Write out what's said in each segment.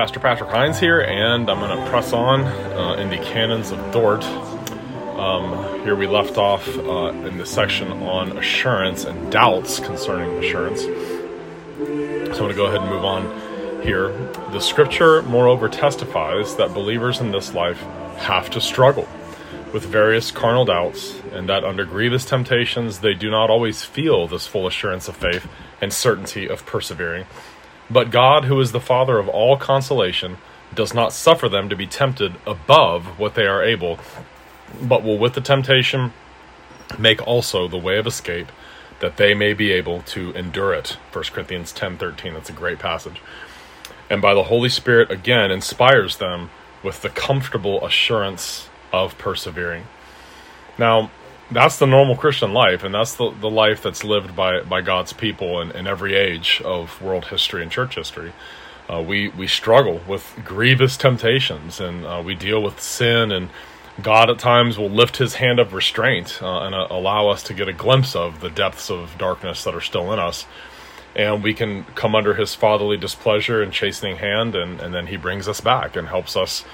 Pastor Patrick Hines here, and I'm going to press on uh, in the Canons of Dort. Um, here we left off uh, in the section on assurance and doubts concerning assurance. So I'm going to go ahead and move on here. The scripture, moreover, testifies that believers in this life have to struggle with various carnal doubts, and that under grievous temptations they do not always feel this full assurance of faith and certainty of persevering. But God, who is the Father of all consolation, does not suffer them to be tempted above what they are able, but will with the temptation make also the way of escape, that they may be able to endure it. 1 Corinthians 10:13. That's a great passage. And by the Holy Spirit again inspires them with the comfortable assurance of persevering. Now, that's the normal Christian life, and that's the, the life that's lived by, by God's people in, in every age of world history and church history. Uh, we, we struggle with grievous temptations, and uh, we deal with sin, and God at times will lift his hand of restraint uh, and uh, allow us to get a glimpse of the depths of darkness that are still in us. And we can come under his fatherly displeasure and chastening hand, and, and then he brings us back and helps us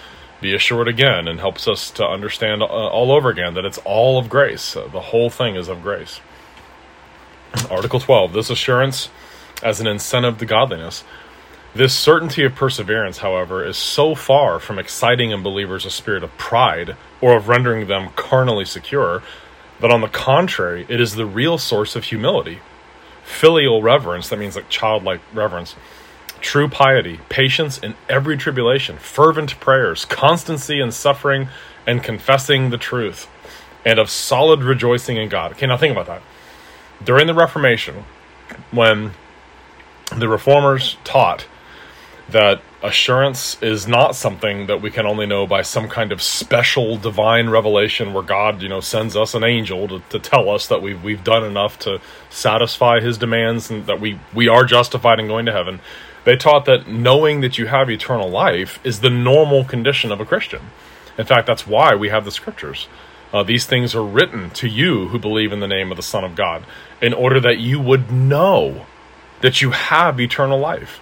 be assured again and helps us to understand uh, all over again that it's all of grace. Uh, the whole thing is of grace. Article 12 this assurance as an incentive to godliness. This certainty of perseverance, however, is so far from exciting in believers a spirit of pride or of rendering them carnally secure that, on the contrary, it is the real source of humility. Filial reverence, that means like childlike reverence, true piety, patience in every tribulation, fervent prayers, constancy in suffering and confessing the truth, and of solid rejoicing in God. Okay, now think about that. During the Reformation, when the reformers taught that assurance is not something that we can only know by some kind of special divine revelation where God, you know, sends us an angel to, to tell us that we've we've done enough to satisfy his demands and that we we are justified in going to heaven. They taught that knowing that you have eternal life is the normal condition of a Christian. In fact, that's why we have the scriptures. Uh, these things are written to you who believe in the name of the Son of God, in order that you would know that you have eternal life.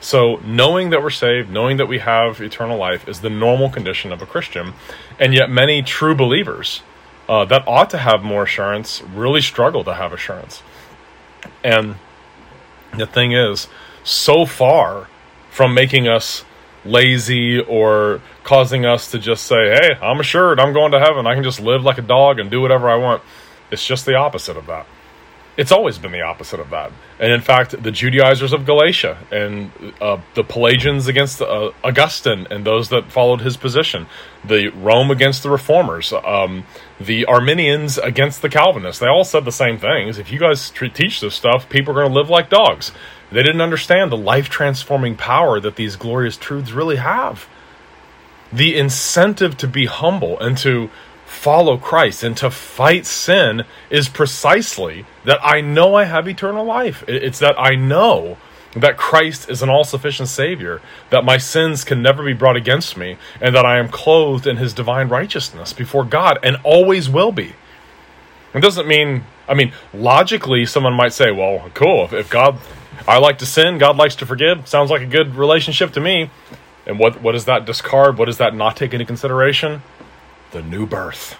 So, knowing that we're saved, knowing that we have eternal life, is the normal condition of a Christian. And yet, many true believers uh, that ought to have more assurance really struggle to have assurance. And the thing is, so far from making us lazy or causing us to just say, hey, I'm assured I'm going to heaven. I can just live like a dog and do whatever I want. It's just the opposite of that. It's always been the opposite of that. And in fact, the Judaizers of Galatia and uh, the Pelagians against uh, Augustine and those that followed his position, the Rome against the Reformers, um, the Arminians against the Calvinists, they all said the same things. If you guys teach this stuff, people are going to live like dogs. They didn't understand the life transforming power that these glorious truths really have. The incentive to be humble and to follow Christ and to fight sin is precisely that I know I have eternal life. It's that I know that Christ is an all sufficient Savior, that my sins can never be brought against me, and that I am clothed in His divine righteousness before God and always will be. It doesn't mean, I mean, logically, someone might say, well, cool, if God I like to sin. God likes to forgive. Sounds like a good relationship to me. And what what does that discard? What does that not take into consideration? The new birth,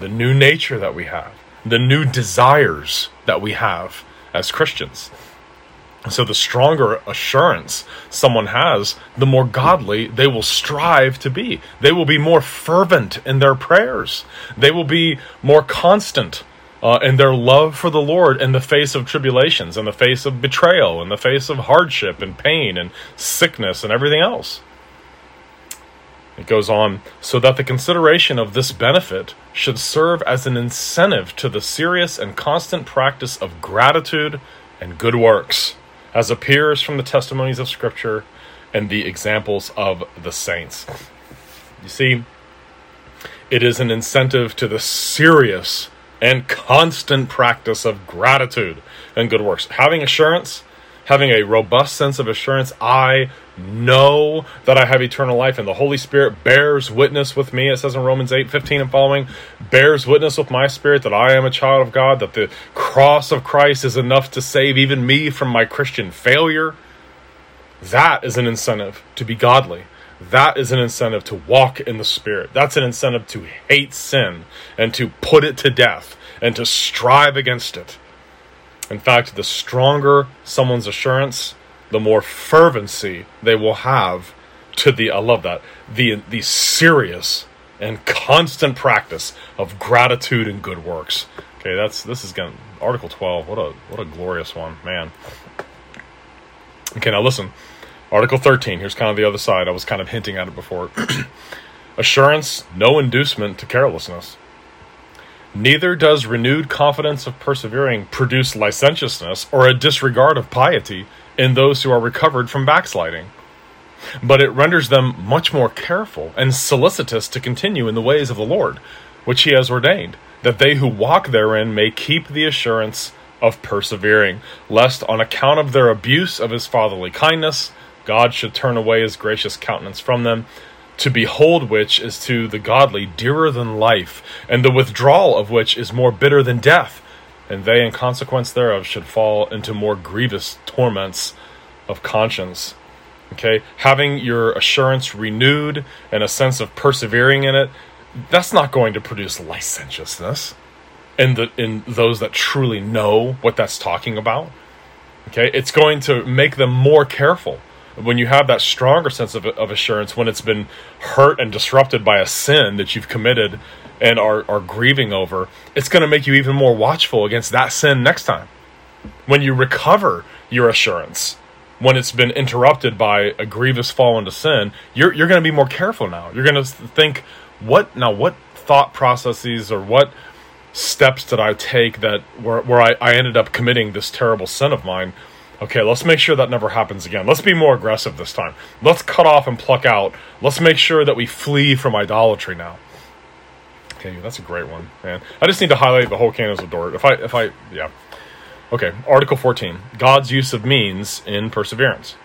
the new nature that we have, the new desires that we have as Christians. So the stronger assurance someone has, the more godly they will strive to be. They will be more fervent in their prayers. They will be more constant uh, and their love for the Lord in the face of tribulations, in the face of betrayal, in the face of hardship and pain and sickness and everything else. It goes on, so that the consideration of this benefit should serve as an incentive to the serious and constant practice of gratitude and good works, as appears from the testimonies of Scripture and the examples of the saints. You see, it is an incentive to the serious and constant practice of gratitude and good works. Having assurance, having a robust sense of assurance, I know that I have eternal life, and the Holy Spirit bears witness with me, it says in Romans 8 15 and following, bears witness with my spirit that I am a child of God, that the cross of Christ is enough to save even me from my Christian failure. That is an incentive to be godly. That is an incentive to walk in the Spirit. That's an incentive to hate sin and to put it to death and to strive against it. In fact, the stronger someone's assurance, the more fervency they will have to the I love that the the serious and constant practice of gratitude and good works. Okay, that's this is going Article 12. What a what a glorious one, man. Okay, now listen. Article 13. Here's kind of the other side. I was kind of hinting at it before. Assurance, no inducement to carelessness. Neither does renewed confidence of persevering produce licentiousness or a disregard of piety in those who are recovered from backsliding. But it renders them much more careful and solicitous to continue in the ways of the Lord, which he has ordained, that they who walk therein may keep the assurance of persevering, lest on account of their abuse of his fatherly kindness, God should turn away his gracious countenance from them. To behold which is to the godly dearer than life, and the withdrawal of which is more bitter than death, and they in consequence thereof should fall into more grievous torments of conscience. Okay, having your assurance renewed and a sense of persevering in it, that's not going to produce licentiousness in the in those that truly know what that's talking about. Okay, it's going to make them more careful when you have that stronger sense of, of assurance when it's been hurt and disrupted by a sin that you've committed and are, are grieving over, it's going to make you even more watchful against that sin next time. When you recover your assurance, when it's been interrupted by a grievous fall into sin, you're, you're going to be more careful now. You're going to think, what now, what thought processes or what steps did I take that where, where I, I ended up committing this terrible sin of mine? Okay, let's make sure that never happens again. Let's be more aggressive this time. Let's cut off and pluck out. Let's make sure that we flee from idolatry now. Okay, that's a great one, man. I just need to highlight the whole canons of Dort. If I, if I, yeah. Okay, Article 14 God's use of means in perseverance.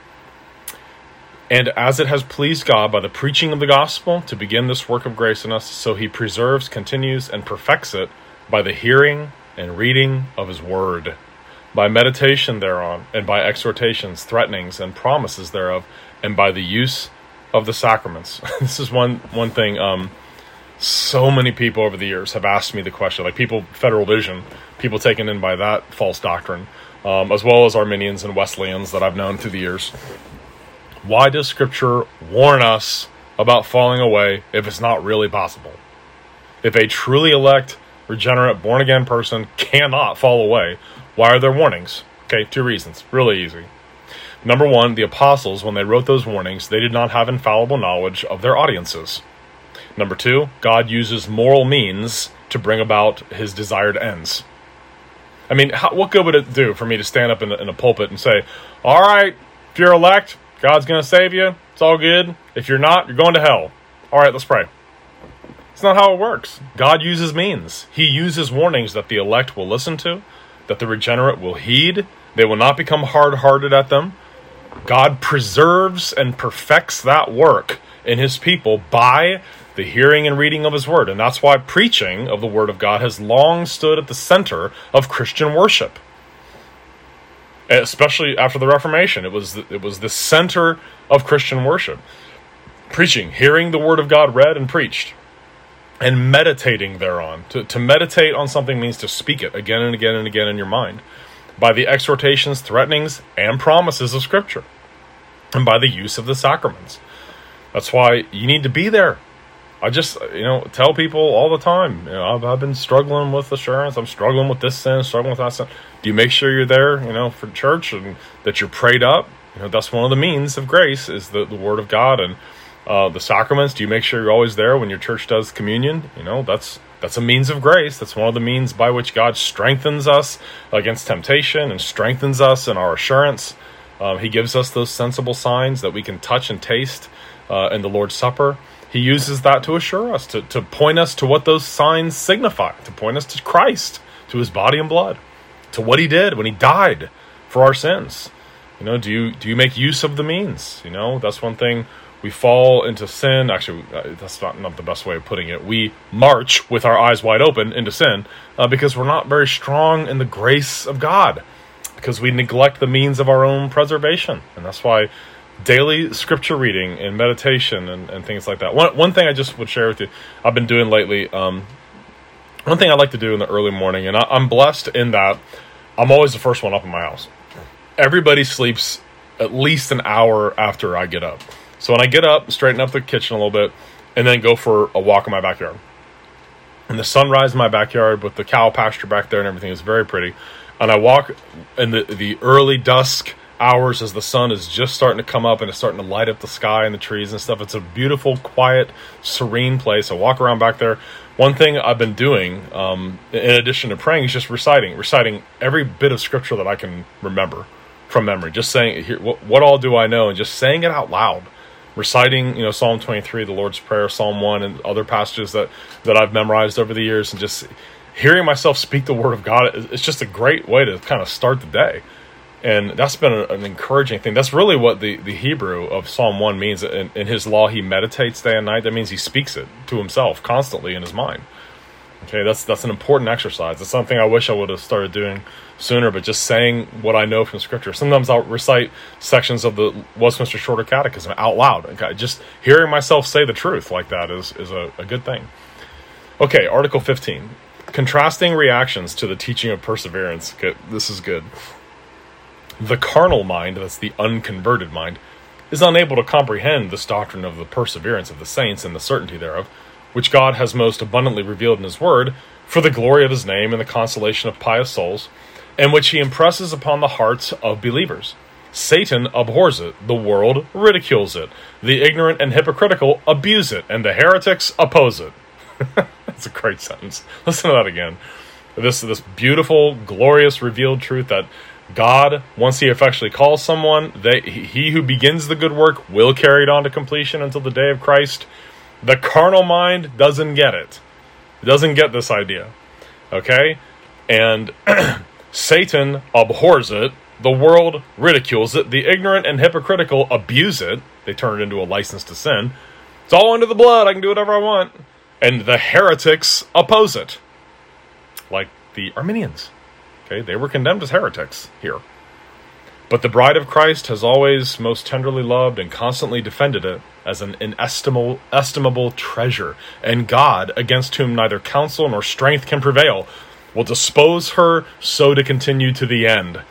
And as it has pleased God by the preaching of the gospel to begin this work of grace in us, so he preserves, continues, and perfects it by the hearing and reading of his word by meditation thereon, and by exhortations, threatenings, and promises thereof, and by the use of the sacraments. this is one one thing. Um, so many people over the years have asked me the question, like people, Federal Vision, people taken in by that false doctrine, um, as well as Arminians and Wesleyans that I've known through the years. Why does Scripture warn us about falling away if it's not really possible? If a truly elect, regenerate, born again person cannot fall away, why are there warnings? Okay, two reasons. Really easy. Number one, the apostles, when they wrote those warnings, they did not have infallible knowledge of their audiences. Number two, God uses moral means to bring about his desired ends. I mean, how, what good would it do for me to stand up in, in a pulpit and say, all right, if you're elect, God's going to save you. It's all good. If you're not, you're going to hell. All right, let's pray. It's not how it works. God uses means. He uses warnings that the elect will listen to, that the regenerate will heed. They will not become hard hearted at them. God preserves and perfects that work in his people by the hearing and reading of his word. And that's why preaching of the word of God has long stood at the center of Christian worship. Especially after the Reformation, it was the, it was the center of Christian worship. Preaching, hearing the word of God read and preached and meditating thereon. To, to meditate on something means to speak it again and again and again in your mind by the exhortations, threatenings, and promises of Scripture, and by the use of the sacraments. That's why you need to be there. I just, you know, tell people all the time, you know, I've, I've been struggling with assurance. I'm struggling with this sin, struggling with that sin. Do you make sure you're there, you know, for church and that you're prayed up? You know, that's one of the means of grace is the, the Word of God and uh, the sacraments, do you make sure you're always there when your church does communion? You know, that's that's a means of grace. That's one of the means by which God strengthens us against temptation and strengthens us in our assurance. Um, he gives us those sensible signs that we can touch and taste uh, in the Lord's Supper. He uses that to assure us, to, to point us to what those signs signify, to point us to Christ, to his body and blood, to what he did when he died for our sins. You know, do you do you make use of the means? You know, that's one thing we fall into sin. Actually, uh, that's not, not the best way of putting it. We march with our eyes wide open into sin uh, because we're not very strong in the grace of God, because we neglect the means of our own preservation. And that's why daily scripture reading and meditation and, and things like that. One, one thing I just would share with you, I've been doing lately, um, one thing I like to do in the early morning, and I, I'm blessed in that I'm always the first one up in my house. Everybody sleeps at least an hour after I get up. So when I get up, straighten up the kitchen a little bit, and then go for a walk in my backyard. And the sunrise in my backyard with the cow pasture back there and everything is very pretty. And I walk in the the early dusk hours as the sun is just starting to come up and it's starting to light up the sky and the trees and stuff. It's a beautiful, quiet, serene place. I walk around back there. One thing I've been doing, um, in addition to praying, is just reciting, reciting every bit of scripture that I can remember from memory. Just saying, here, what, what all do I know, and just saying it out loud reciting you know psalm 23 the lord's prayer psalm 1 and other passages that that i've memorized over the years and just hearing myself speak the word of god it's just a great way to kind of start the day. And that's been an encouraging thing. That's really what the, the hebrew of psalm 1 means. In, in his law he meditates day and night. That means he speaks it to himself constantly in his mind. Okay that's that's an important exercise. It's something i wish i would have started doing sooner, but just saying what I know from Scripture. Sometimes I'll recite sections of the Westminster Shorter Catechism out loud. Just hearing myself say the truth like that is is a, a good thing. Okay, Article 15. Contrasting reactions to the teaching of perseverance. Okay, this is good. The carnal mind, that's the unconverted mind, is unable to comprehend this doctrine of the perseverance of the saints and the certainty thereof, which God has most abundantly revealed in His Word, for the glory of His name and the consolation of pious souls and which he impresses upon the hearts of believers. Satan abhors it, the world ridicules it, the ignorant and hypocritical abuse it, and the heretics oppose it. That's a great sentence. Listen to that again. This this beautiful, glorious, revealed truth that God, once He effectually calls someone, they, He who begins the good work will carry it on to completion until the day of Christ. The carnal mind doesn't get. It doesn't get this idea. Okay? And Satan abhors it, the world ridicules it, the ignorant and hypocritical abuse it, they turn it into a license to sin. It's all under the blood, I can do whatever I want. And the heretics oppose it. Like the Arminians. Okay, they were condemned as heretics here. But the bride of Christ has always most tenderly loved and constantly defended it as an inestimable estimable treasure, and God, against whom neither counsel nor strength can prevail, will dispose her so to continue to the end.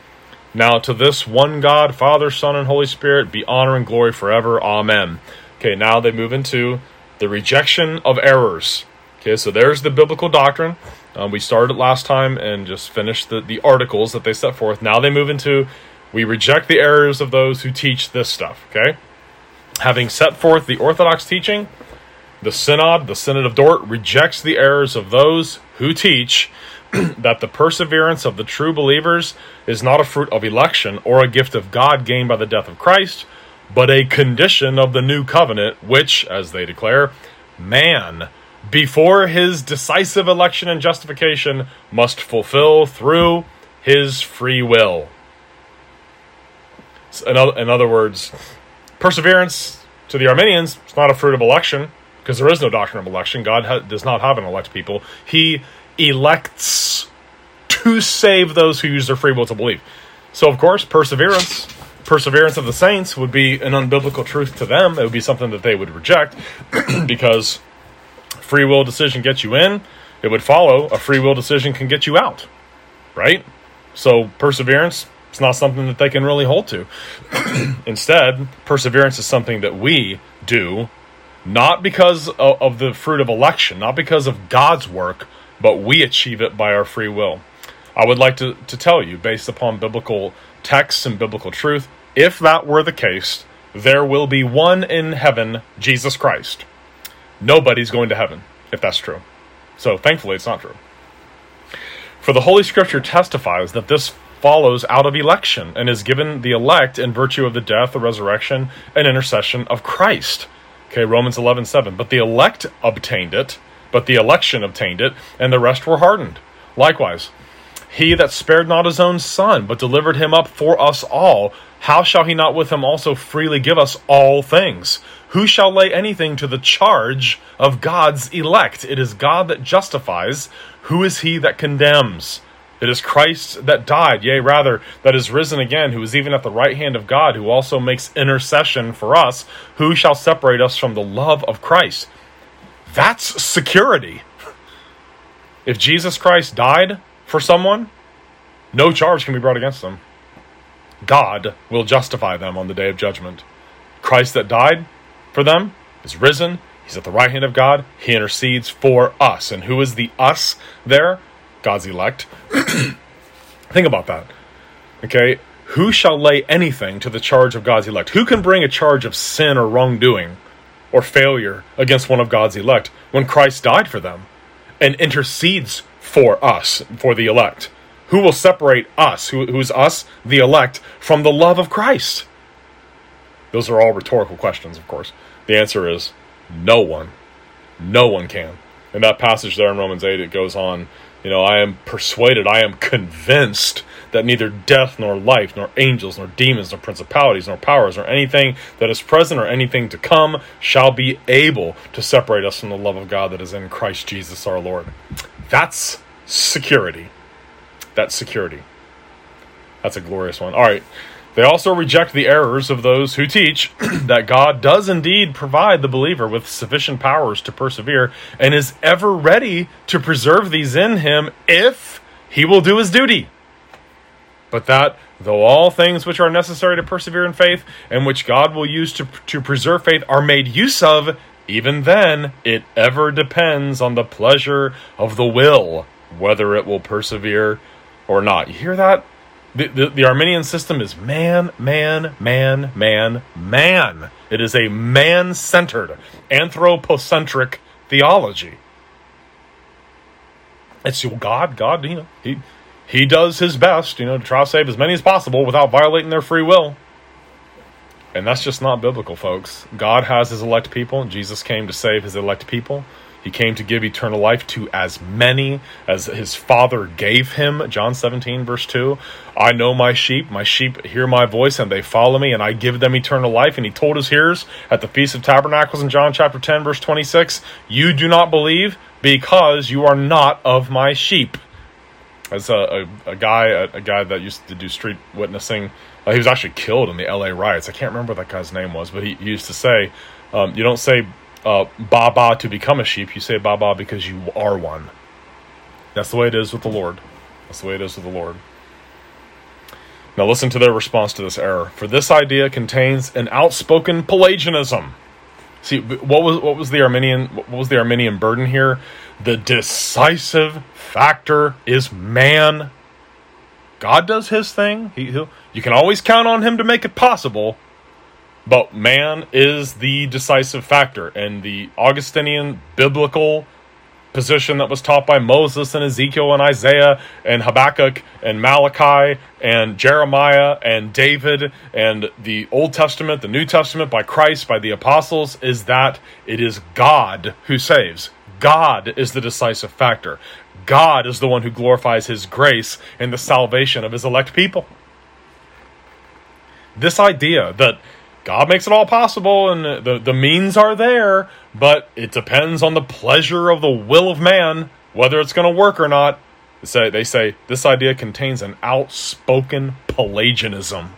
Now to this one God, Father, Son, and Holy Spirit be honor and glory forever. Amen. Okay, now they move into the rejection of errors. Okay, so there's the biblical doctrine. Um, we started last time and just finished the, the articles that they set forth. Now they move into we reject the errors of those who teach this stuff. Okay, having set forth the orthodox teaching, the synod, the synod of Dort, rejects the errors of those who teach that the perseverance of the true believers is not a fruit of election or a gift of God gained by the death of Christ, but a condition of the new covenant, which, as they declare, man, before his decisive election and justification, must fulfill through his free will. In other, words, perseverance to the Arminians is not a fruit of election because there is no doctrine of election. God does not have an elect people. He elects to save those who use their free will to believe. So, of course, perseverance, perseverance of the saints would be an unbiblical truth to them. It would be something that they would reject because free will decision gets you in. It would follow a free will decision can get you out, right? So, perseverance it's not something that they can really hold to. Instead, perseverance is something that we do, not because of, of, the fruit of election, not because of God's work, but we achieve it by our free will. I would like to, to tell you, based upon biblical texts and biblical truth, if that were the case, there will be one in heaven, Jesus Christ. Nobody's going to heaven, if that's true. So thankfully, it's not true. For the Holy Scripture testifies that this follows out of election and is given the elect in virtue of the death, the resurrection, and intercession of Christ. Okay, Romans 11 7. But the elect obtained it but the election obtained it, and the rest were hardened. Likewise, he that spared not his own son, but delivered him up for us all, how shall he not with him also freely give us all things? Who shall lay anything to the charge of God's elect? It is God that justifies. Who is he that condemns? It is Christ that died, yea, rather, that is risen again, who is even at the right hand of God, who also makes intercession for us. Who shall separate us from the love of Christ? That's security. If Jesus Christ died for someone, no charge can be brought against them. God will justify them on the day of judgment. Christ that died for them is risen. He's at the right hand of God. He intercedes for us. And who is the us there? God's elect. Think about that. Okay? Who shall lay anything to the charge of God's elect? Who can bring a charge of sin or wrongdoing or failure against one of God's elect when Christ died for them and intercedes for us, for the elect? Who will separate us, who, who's us, the elect, from the love of Christ? Those are all rhetorical questions, of course. The answer is no one. No one can. In that passage there in Romans 8, it goes on, you know, I am persuaded, I am convinced that neither death nor life, nor angels, nor demons, nor principalities, nor powers, nor anything that is present or anything to come shall be able to separate us from the love of God that is in Christ Jesus our Lord. That's security. That's security. That's a glorious one. All right. They also reject the errors of those who teach that God does indeed provide the believer with sufficient powers to persevere and is ever ready to preserve these in him if he will do his duty. But that, though all things which are necessary to persevere in faith and which God will use to, to preserve faith are made use of, even then it ever depends on the pleasure of the will whether it will persevere or not. You hear that? The, the, the, Arminian system is man, man, man, man, man. It is a man centered, anthropocentric theology. It's your God, God, you know, he, he does his best, you know, to try to save as many as possible without violating their free will. And that's just not biblical, folks. God has his elect people. Jesus came to save his elect people. He came to give eternal life to as many as his Father gave him. John 17, verse 2. I know my sheep, my sheep hear my voice, and they follow me, and I give them eternal life. And he told his hearers at the Feast of Tabernacles in John chapter 10, verse 26, You do not believe because you are not of my sheep. As a, a, a guy, a, a, guy that used to do street witnessing, uh, he was actually killed in the LA riots. I can't remember what that guy's name was, but he, he used to say, um, You don't say uh, Baba to become a sheep. You say Baba because you are one. That's the way it is with the Lord. That's the way it is with the Lord. Now listen to their response to this error. For this idea contains an outspoken Pelagianism. See, what was what was the Arminian what was the Arminian burden here? The decisive factor is man. God does his thing. He, you can always count on him to make it possible, but man is the decisive factor, and the Augustinian biblical position that was taught by Moses and Ezekiel and Isaiah and Habakkuk and Malachi and Jeremiah and David and the Old Testament, the New Testament by Christ, by the apostles, is that it is God who saves. God is the decisive factor. God is the one who glorifies his grace in the salvation of his elect people. This idea that God makes it all possible and the, the means are there, but it depends on the pleasure of the will of man whether it's going to work or not. They say, they say this idea contains an outspoken Pelagianism.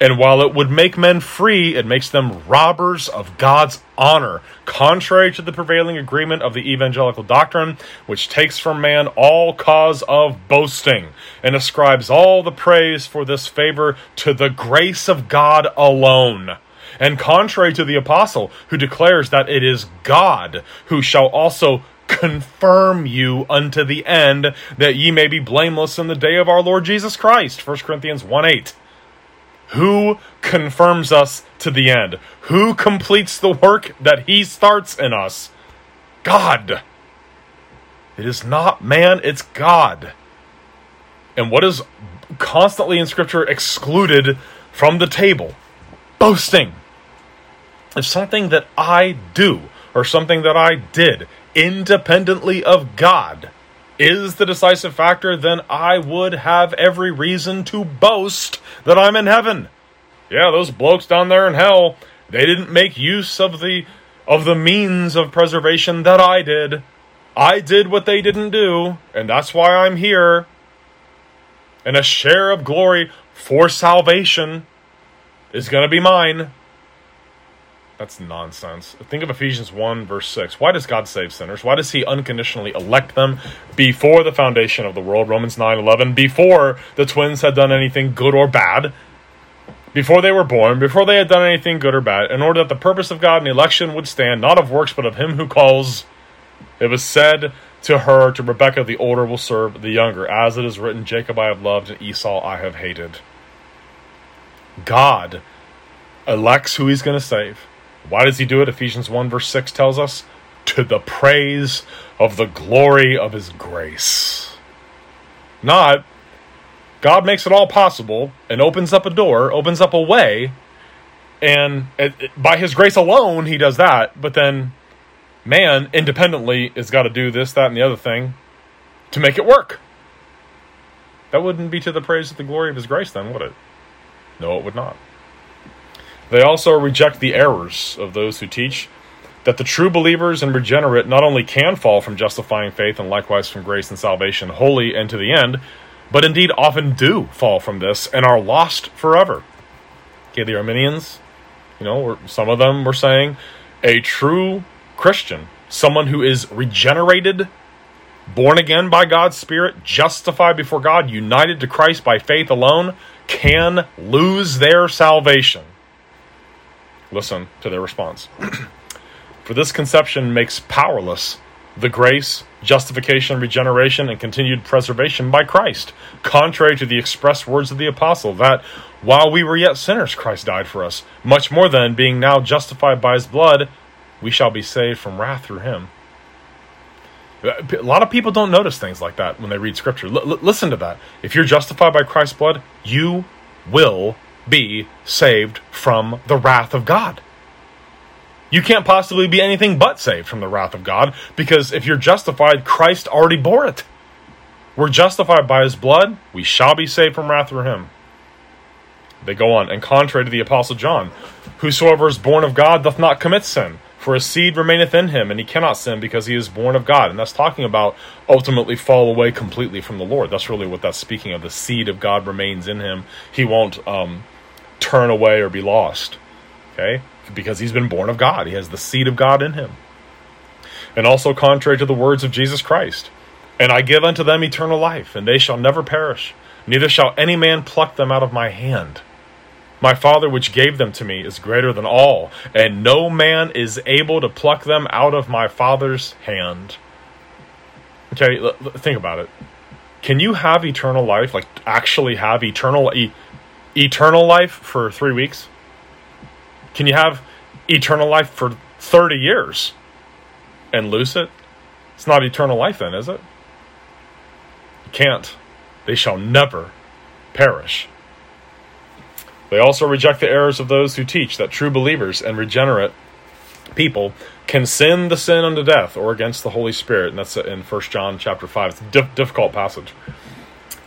And while it would make men free, it makes them robbers of God's honor, contrary to the prevailing agreement of the evangelical doctrine, which takes from man all cause of boasting and ascribes all the praise for this favor to the grace of God alone. And contrary to the apostle, who declares that it is God who shall also confirm you unto the end, that ye may be blameless in the day of our Lord Jesus Christ. 1 Corinthians 1 8. Who confirms us to the end? Who completes the work that He starts in us? God. It is not man, it's God. And what is constantly in Scripture excluded from the table? Boasting. If something that I do or something that I did independently of God is the decisive factor, then I would have every reason to boast that I'm in heaven. Yeah, those blokes down there in hell, they didn't make use of the of the means of preservation that I did. I did what they didn't do, and that's why I'm here. and a share of glory for salvation is going to be mine. That's nonsense. Think of Ephesians 1, verse 6. Why does God save sinners? Why does He unconditionally elect them before the foundation of the world? Romans 9 11. Before the twins had done anything good or bad, before they were born, before they had done anything good or bad, in order that the purpose of God and election would stand, not of works, but of Him who calls. It was said to her, to Rebekah, the older will serve the younger. As it is written, Jacob I have loved, and Esau I have hated. God elects who He's going to save. Why does he do it? Ephesians 1, verse 6 tells us to the praise of the glory of his grace. Not, God makes it all possible and opens up a door, opens up a way, and it, it, by his grace alone, he does that. But then man independently has got to do this, that, and the other thing to make it work. That wouldn't be to the praise of the glory of his grace, then, would it? No, it would not. They also reject the errors of those who teach that the true believers and regenerate not only can fall from justifying faith and likewise from grace and salvation wholly and to the end, but indeed often do fall from this and are lost forever. Okay, the Arminians, you know, some of them were saying a true Christian, someone who is regenerated, born again by God's Spirit, justified before God, united to Christ by faith alone, can lose their salvation Listen to their response. For this conception makes powerless the grace, justification, regeneration, and continued preservation by Christ, contrary to the express words of the apostle that while we were yet sinners, Christ died for us. Much more than, being now justified by his blood, we shall be saved from wrath through him. A lot of people don't notice things like that when they read scripture. L- listen to that. If you're justified by Christ's blood, you will be saved from the wrath of God. You can't possibly be anything but saved from the wrath of God because if you're justified, Christ already bore it. We're justified by his blood, we shall be saved from wrath through him. They go on, and contrary to the Apostle John, whosoever is born of God doth not commit sin, for his seed remaineth in him, and he cannot sin because he is born of God. And that's talking about ultimately fall away completely from the Lord. That's really what that's speaking of. The seed of God remains in him. He won't um, turn away or be lost. Okay? Because he's been born of God. He has the seed of God in him. And also contrary to the words of Jesus Christ. And I give unto them eternal life, and they shall never perish, neither shall any man pluck them out of my hand. My Father, which gave them to me, is greater than all, and no man is able to pluck them out of my Father's hand. Okay, think about it. Can you have eternal life, like actually have eternal e- eternal life for three weeks? Can you have eternal life for 30 years and lose it? It's not eternal life, then, is it? You can't. They shall never perish. They also reject the errors of those who teach that true believers and regenerate people can sin the sin unto death or against the Holy Spirit. And that's in 1 John chapter 5. It's a difficult passage.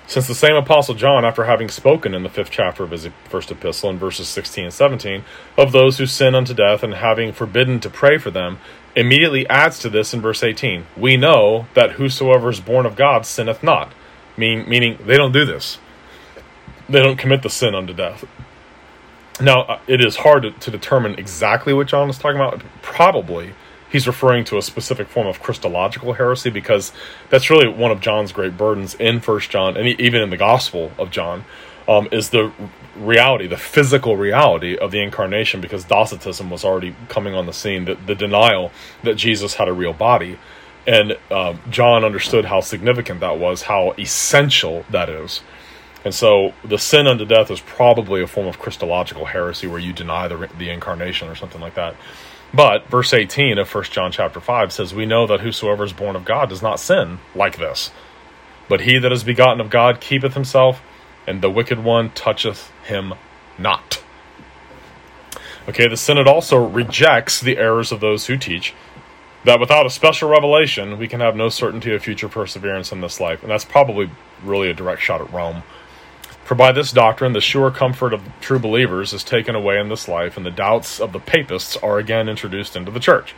Since the same Apostle John, after having spoken in the fifth chapter of his first epistle in verses 16 and 17 of those who sin unto death and having forbidden to pray for them, immediately adds to this in verse 18 We know that whosoever is born of God sinneth not. Mean, meaning they don't do this, they don't commit the sin unto death. Now, uh, it is hard to, to determine exactly what John is talking about. Probably he's referring to a specific form of Christological heresy because that's really one of John's great burdens in First John and even in the Gospel of John um, is the reality, the physical reality of the incarnation because Docetism was already coming on the scene, the, the denial that Jesus had a real body. And uh, John understood how significant that was, how essential that is. And so the sin unto death is probably a form of Christological heresy where you deny the, the incarnation or something like that. But verse 18 of 1 John chapter 5 says, We know that whosoever is born of God does not sin like this. But he that is begotten of God keepeth himself, and the wicked one toucheth him not. Okay, the Synod also rejects the errors of those who teach that without a special revelation, we can have no certainty of future perseverance in this life. And that's probably really a direct shot at Rome. For by this doctrine the sure comfort of true believers is taken away in this life, and the doubts of the papists are again introduced into the church.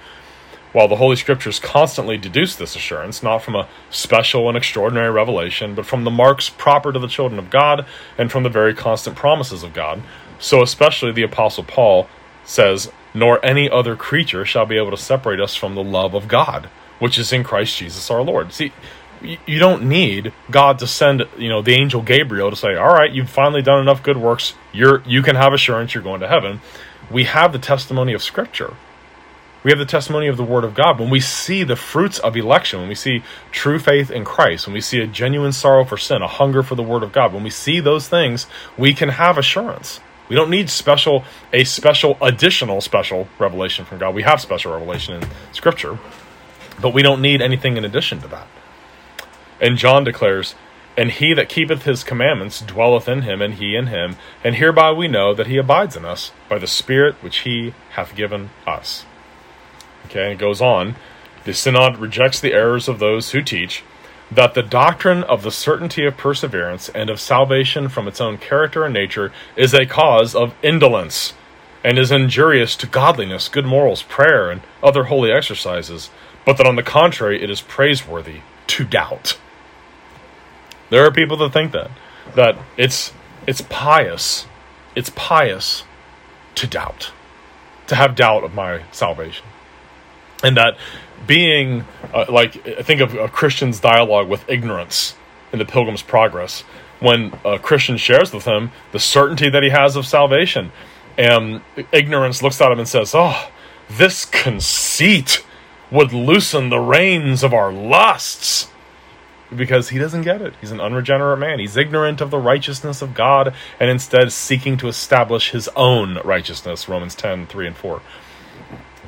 While the Holy Scriptures constantly deduce this assurance, not from a special and extraordinary revelation, but from the marks proper to the children of God and from the very constant promises of God, so especially the Apostle Paul says, Nor any other creature shall be able to separate us from the love of God, which is in Christ Jesus our Lord. See, you don't need God to send, you know, the angel Gabriel to say, "All right, you've finally done enough good works. You're you can have assurance you're going to heaven." We have the testimony of Scripture we have the testimony of the Word of God. When we see the fruits of election, when we see true faith in Christ, when we see a genuine sorrow for sin, a hunger for the Word of God, when we see those things, we can have assurance. We don't need special a special additional special revelation from God. We have special revelation in Scripture, but we don't need anything in addition to that. And John declares, and he that keepeth his commandments dwelleth in him, and he in him. And hereby we know that he abides in us, by the Spirit which he hath given us. Okay, and it goes on. The Synod rejects the errors of those who teach that the doctrine of the certainty of perseverance and of salvation from its own character and nature is a cause of indolence and is injurious to godliness, good morals, prayer, and other holy exercises, but that on the contrary it is praiseworthy to doubt. There are people that think that that it's it's pious, it's pious to doubt, to have doubt of my salvation and that being uh, like think of a Christian's dialogue with ignorance in the Pilgrim's Progress when a Christian shares with him the certainty that he has of salvation, and ignorance looks at him and says, "Oh, this conceit would loosen the reins of our lusts." Because he doesn't get it. He's an unregenerate man. He's ignorant of the righteousness of God and instead seeking to establish his own righteousness. Romans 10 3 and 4.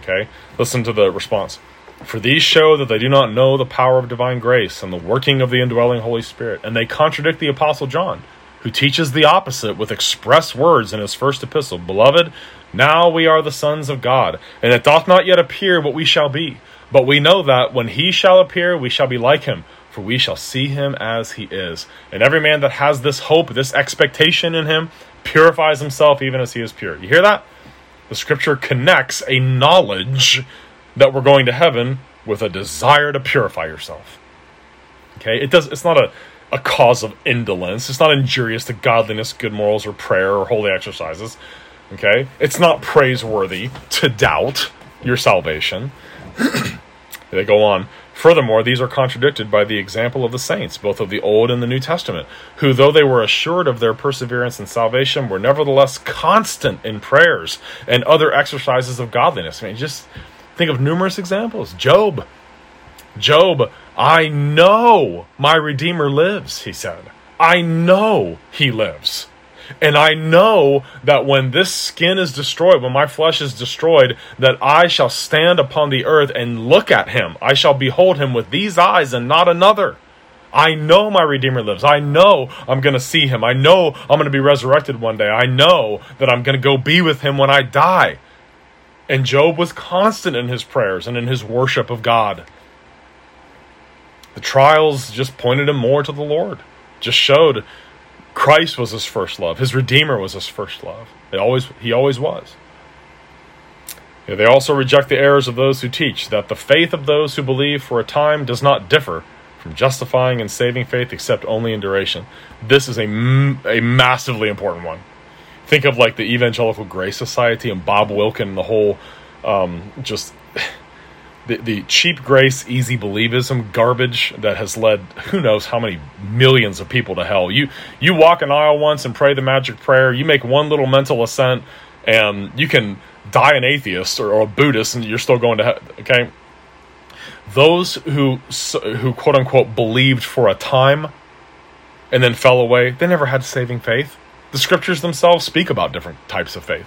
Okay? Listen to the response. For these show that they do not know the power of divine grace and the working of the indwelling Holy Spirit, and they contradict the Apostle John, who teaches the opposite with express words in his first epistle Beloved, now we are the sons of God, and it doth not yet appear what we shall be. But we know that when he shall appear, we shall be like him, for we shall see him as he is. And every man that has this hope, this expectation in him, purifies himself even as he is pure. You hear that? The scripture connects a knowledge that we're going to heaven with a desire to purify yourself. Okay? It does it's not a a cause of indolence. It's not injurious to godliness, good morals, or prayer or holy exercises. Okay? It's not praiseworthy to doubt your salvation. they go on. Furthermore, these are contradicted by the example of the saints, both of the Old and the New Testament, who, though they were assured of their perseverance and salvation, were nevertheless constant in prayers and other exercises of godliness. I mean, just think of numerous examples. Job. Job, I know my Redeemer lives, he said. I know he lives. And I know that when this skin is destroyed, when my flesh is destroyed, that I shall stand upon the earth and look at him. I shall behold him with these eyes and not another. I know my Redeemer lives. I know I'm going to see him. I know I'm going to be resurrected one day. I know that I'm going to go be with him when I die. And Job was constant in his prayers and in his worship of God. The trials just pointed him more to the Lord, just showed Christ was his first love. His Redeemer was his first love. It always, he always was. Yeah, they also reject the errors of those who teach that the faith of those who believe for a time does not differ from justifying and saving faith except only in duration. This is a, a massively important one. Think of like the Evangelical Grace Society and Bob Wilkin and the whole um, just the, the cheap grace, easy believism garbage that has led who knows how many millions of people to hell. You you walk an aisle once and pray the magic prayer, you make one little mental assent, and you can die an atheist or, or a Buddhist, and you're still going to hell. Okay, those who who quote unquote believed for a time and then fell away, they never had saving faith. The scriptures themselves speak about different types of faith.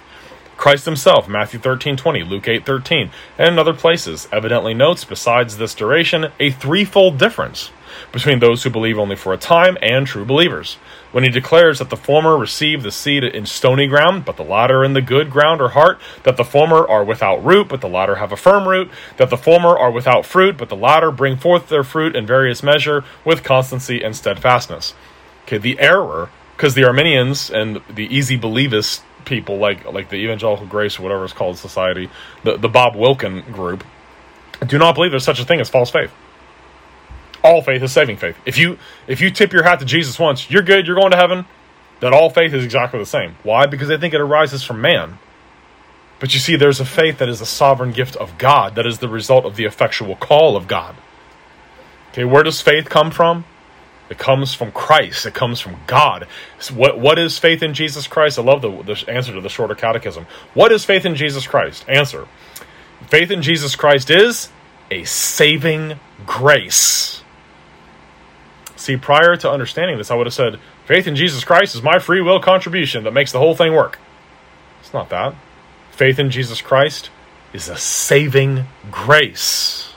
Christ himself, Matthew 13 20, Luke 8 13, and in other places, evidently notes, besides this duration, a threefold difference between those who believe only for a time and true believers. When he declares that the former receive the seed in stony ground, but the latter in the good ground or heart, that the former are without root, but the latter have a firm root, that the former are without fruit, but the latter bring forth their fruit in various measure with constancy and steadfastness. Okay, the error, because the Arminians and the easy believists people like like the Evangelical Grace or whatever it's called society, the the Bob Wilkin group, do not believe there's such a thing as false faith. All faith is saving faith. If you if you tip your hat to Jesus once, you're good, you're going to heaven. That all faith is exactly the same. Why? Because they think it arises from man. But you see, there's a faith that is a sovereign gift of God, that is the result of the effectual call of God. Okay, where does faith come from? It comes from Christ. It comes from God. So what, what is faith in Jesus Christ? I love the, the answer to the shorter catechism. What is faith in Jesus Christ? Answer Faith in Jesus Christ is a saving grace. See, prior to understanding this, I would have said, faith in Jesus Christ is my free will contribution that makes the whole thing work. It's not that. Faith in Jesus Christ is a saving grace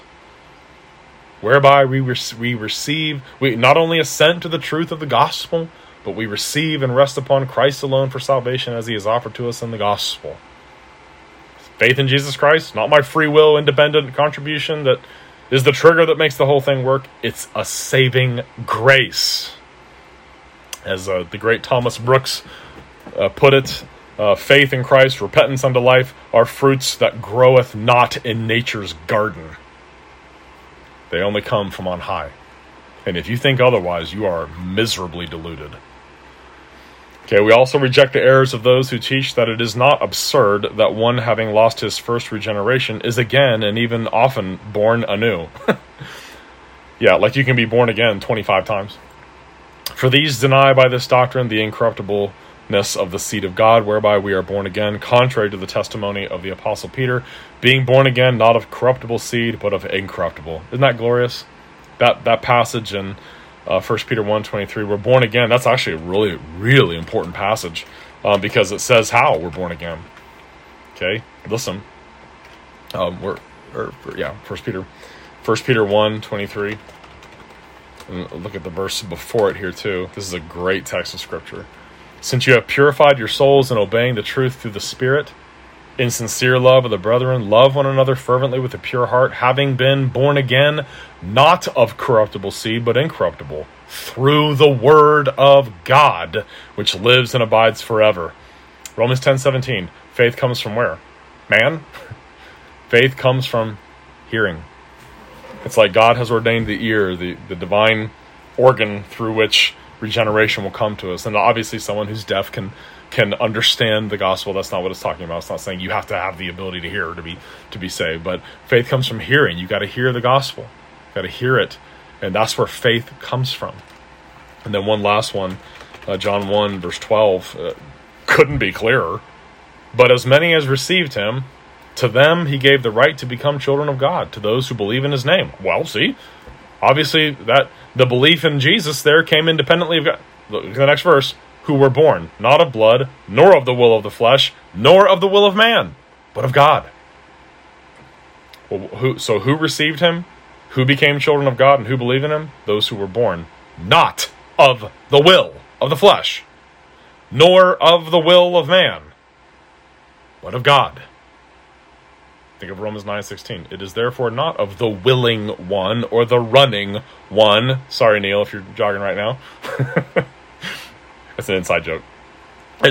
whereby we, re- we receive, we not only assent to the truth of the gospel, but we receive and rest upon Christ alone for salvation as he is offered to us in the gospel. Faith in Jesus Christ, not my free will, independent contribution that is the trigger that makes the whole thing work. It's a saving grace. As uh, the great Thomas Brooks uh, put it, uh, faith in Christ, repentance unto life, are fruits that groweth not in nature's garden. They only come from on high. And if you think otherwise, you are miserably deluded. Okay, we also reject the errors of those who teach that it is not absurd that one having lost his first regeneration is again and even often born anew. yeah, like you can be born again 25 times. For these deny by this doctrine the incorruptibleness of the seed of God, whereby we are born again, contrary to the testimony of the Apostle Peter, being born again not of corruptible seed, but of incorruptible. Isn't that glorious? That that passage in uh, 1 Peter 1 23, we're born again. That's actually a really, really important passage um, because it says how we're born again. Okay, listen. Um, we're, or, yeah, First Peter, First Peter 1 23. And look at the verse before it here, too. This is a great text of Scripture. Since you have purified your souls in obeying the truth through the Spirit, in sincere love of the brethren, love one another fervently with a pure heart, having been born again, not of corruptible seed, but incorruptible, through the word of God, which lives and abides forever. Romans ten seventeen. Faith comes from where? Man? Faith comes from hearing. It's like God has ordained the ear, the, the divine organ through which regeneration will come to us. And obviously, someone who's deaf can can understand the gospel. That's not what it's talking about. It's not saying you have to have the ability to hear to be to be saved. But faith comes from hearing. You got to hear the gospel. You got to hear it, and that's where faith comes from. And then one last one, uh, John one verse twelve, uh, couldn't be clearer. But as many as received him, to them he gave the right to become children of God. To those who believe in his name. Well, see, obviously that the belief in Jesus there came independently of God. Look at the next verse who were born not of blood, nor of the will of the flesh, nor of the will of man, but of God. Well, who, so who received him? Who became children of God and who believe in him? Those who were born not of the will of the flesh, nor of the will of man, but of God. Think of Romans 9:16. It is therefore not of the willing one or the running one. Sorry, Neil, if you're jogging right now. That's an inside joke.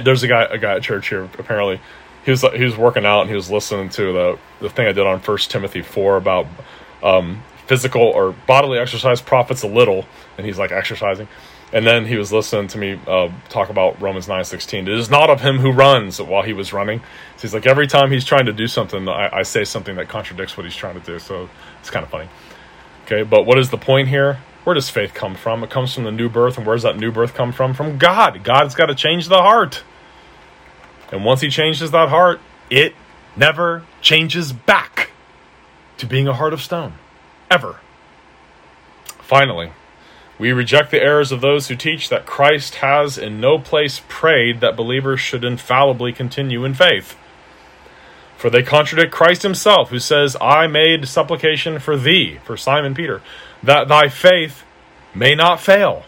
There's a guy, a guy at church here. Apparently, he was he was working out and he was listening to the the thing I did on First Timothy four about um, physical or bodily exercise profits a little, and he's like exercising. And then he was listening to me uh, talk about Romans nine sixteen. It is not of him who runs while he was running. So he's like every time he's trying to do something, I, I say something that contradicts what he's trying to do. So it's kind of funny. Okay, but what is the point here? Where does faith come from? It comes from the new birth. And where does that new birth come from? From God. God's got to change the heart. And once He changes that heart, it never changes back to being a heart of stone. Ever. Finally, we reject the errors of those who teach that Christ has in no place prayed that believers should infallibly continue in faith. For they contradict Christ himself, who says, I made supplication for thee, for Simon Peter, that thy faith may not fail.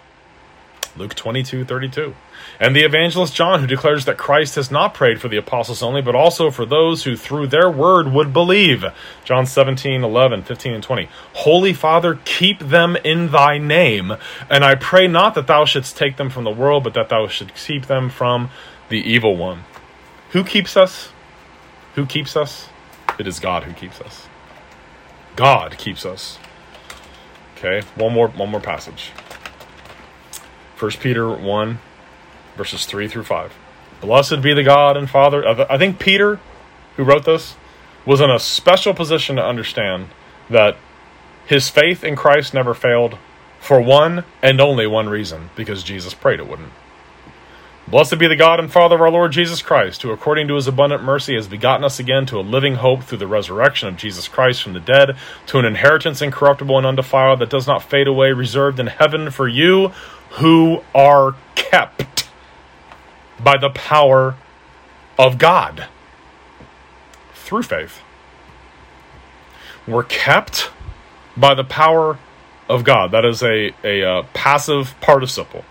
Luke 22 32. And the evangelist John, who declares that Christ has not prayed for the apostles only, but also for those who through their word would believe. John 17, 11, 15, and 20. Holy Father, keep them in thy name, and I pray not that thou shouldst take them from the world, but that thou shouldst keep them from the evil one. Who keeps us? Who keeps us? It is God who keeps us. God keeps us. Okay, one more one more passage. 1 Peter 1 verses 3 through 5. Blessed be the God and Father. I think Peter, who wrote this, was in a special position to understand that his faith in Christ never failed for one and only one reason because Jesus prayed it wouldn't. Blessed be the God and Father of our Lord Jesus Christ, who according to his abundant mercy has begotten us again to a living hope through the resurrection of Jesus Christ from the dead, to an inheritance incorruptible and undefiled that does not fade away, reserved in heaven for you who are kept by the power of God through faith. We're kept by the power of God. That is a, a, uh, passive participle.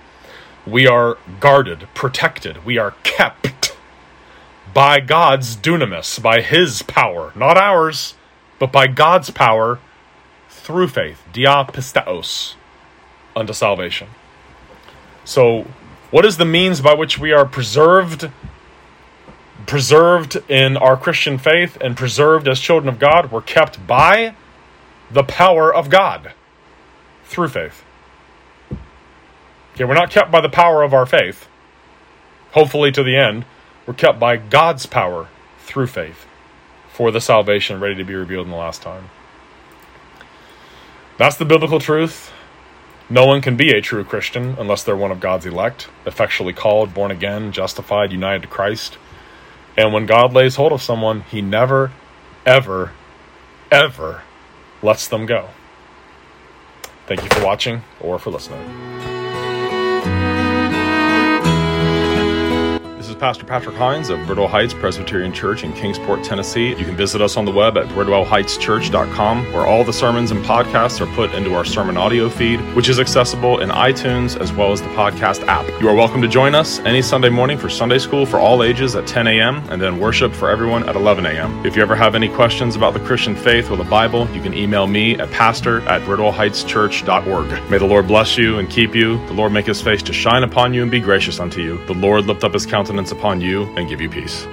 We are guarded, protected, we are kept by God's dunamis, by His power, not ours, but by God's power through faith, dia pisteos, unto salvation. So, what is the means by which we are preserved? Preserved in our Christian faith and preserved as children of God, we're kept by the power of God through faith. Okay, we're not kept by the power of our faith, hopefully to the end. We're kept by God's power through faith for the salvation ready to be revealed in the last time. That's the biblical truth. No one can be a true Christian unless they're one of God's elect, effectually called, born again, justified, united to Christ. And when God lays hold of someone, he never, ever, ever lets them go. Thank you for watching or for listening. Pastor Patrick Hines of Bridwell Heights Presbyterian Church in Kingsport, Tennessee. You can visit us on the web at bridwellheightschurch.com, where all the sermons and podcasts are put into our sermon audio feed, which is accessible in iTunes as well as the podcast app. You are welcome to join us any Sunday morning for Sunday school for all ages at 10 a.m. and then worship for everyone at 11 a.m. If you ever have any questions about the Christian faith or the Bible, you can email me at pastor at bridwellheightschurch.org. May the Lord bless you and keep you. The Lord make his face to shine upon you and be gracious unto you. The Lord lift up his countenance upon you and give you peace.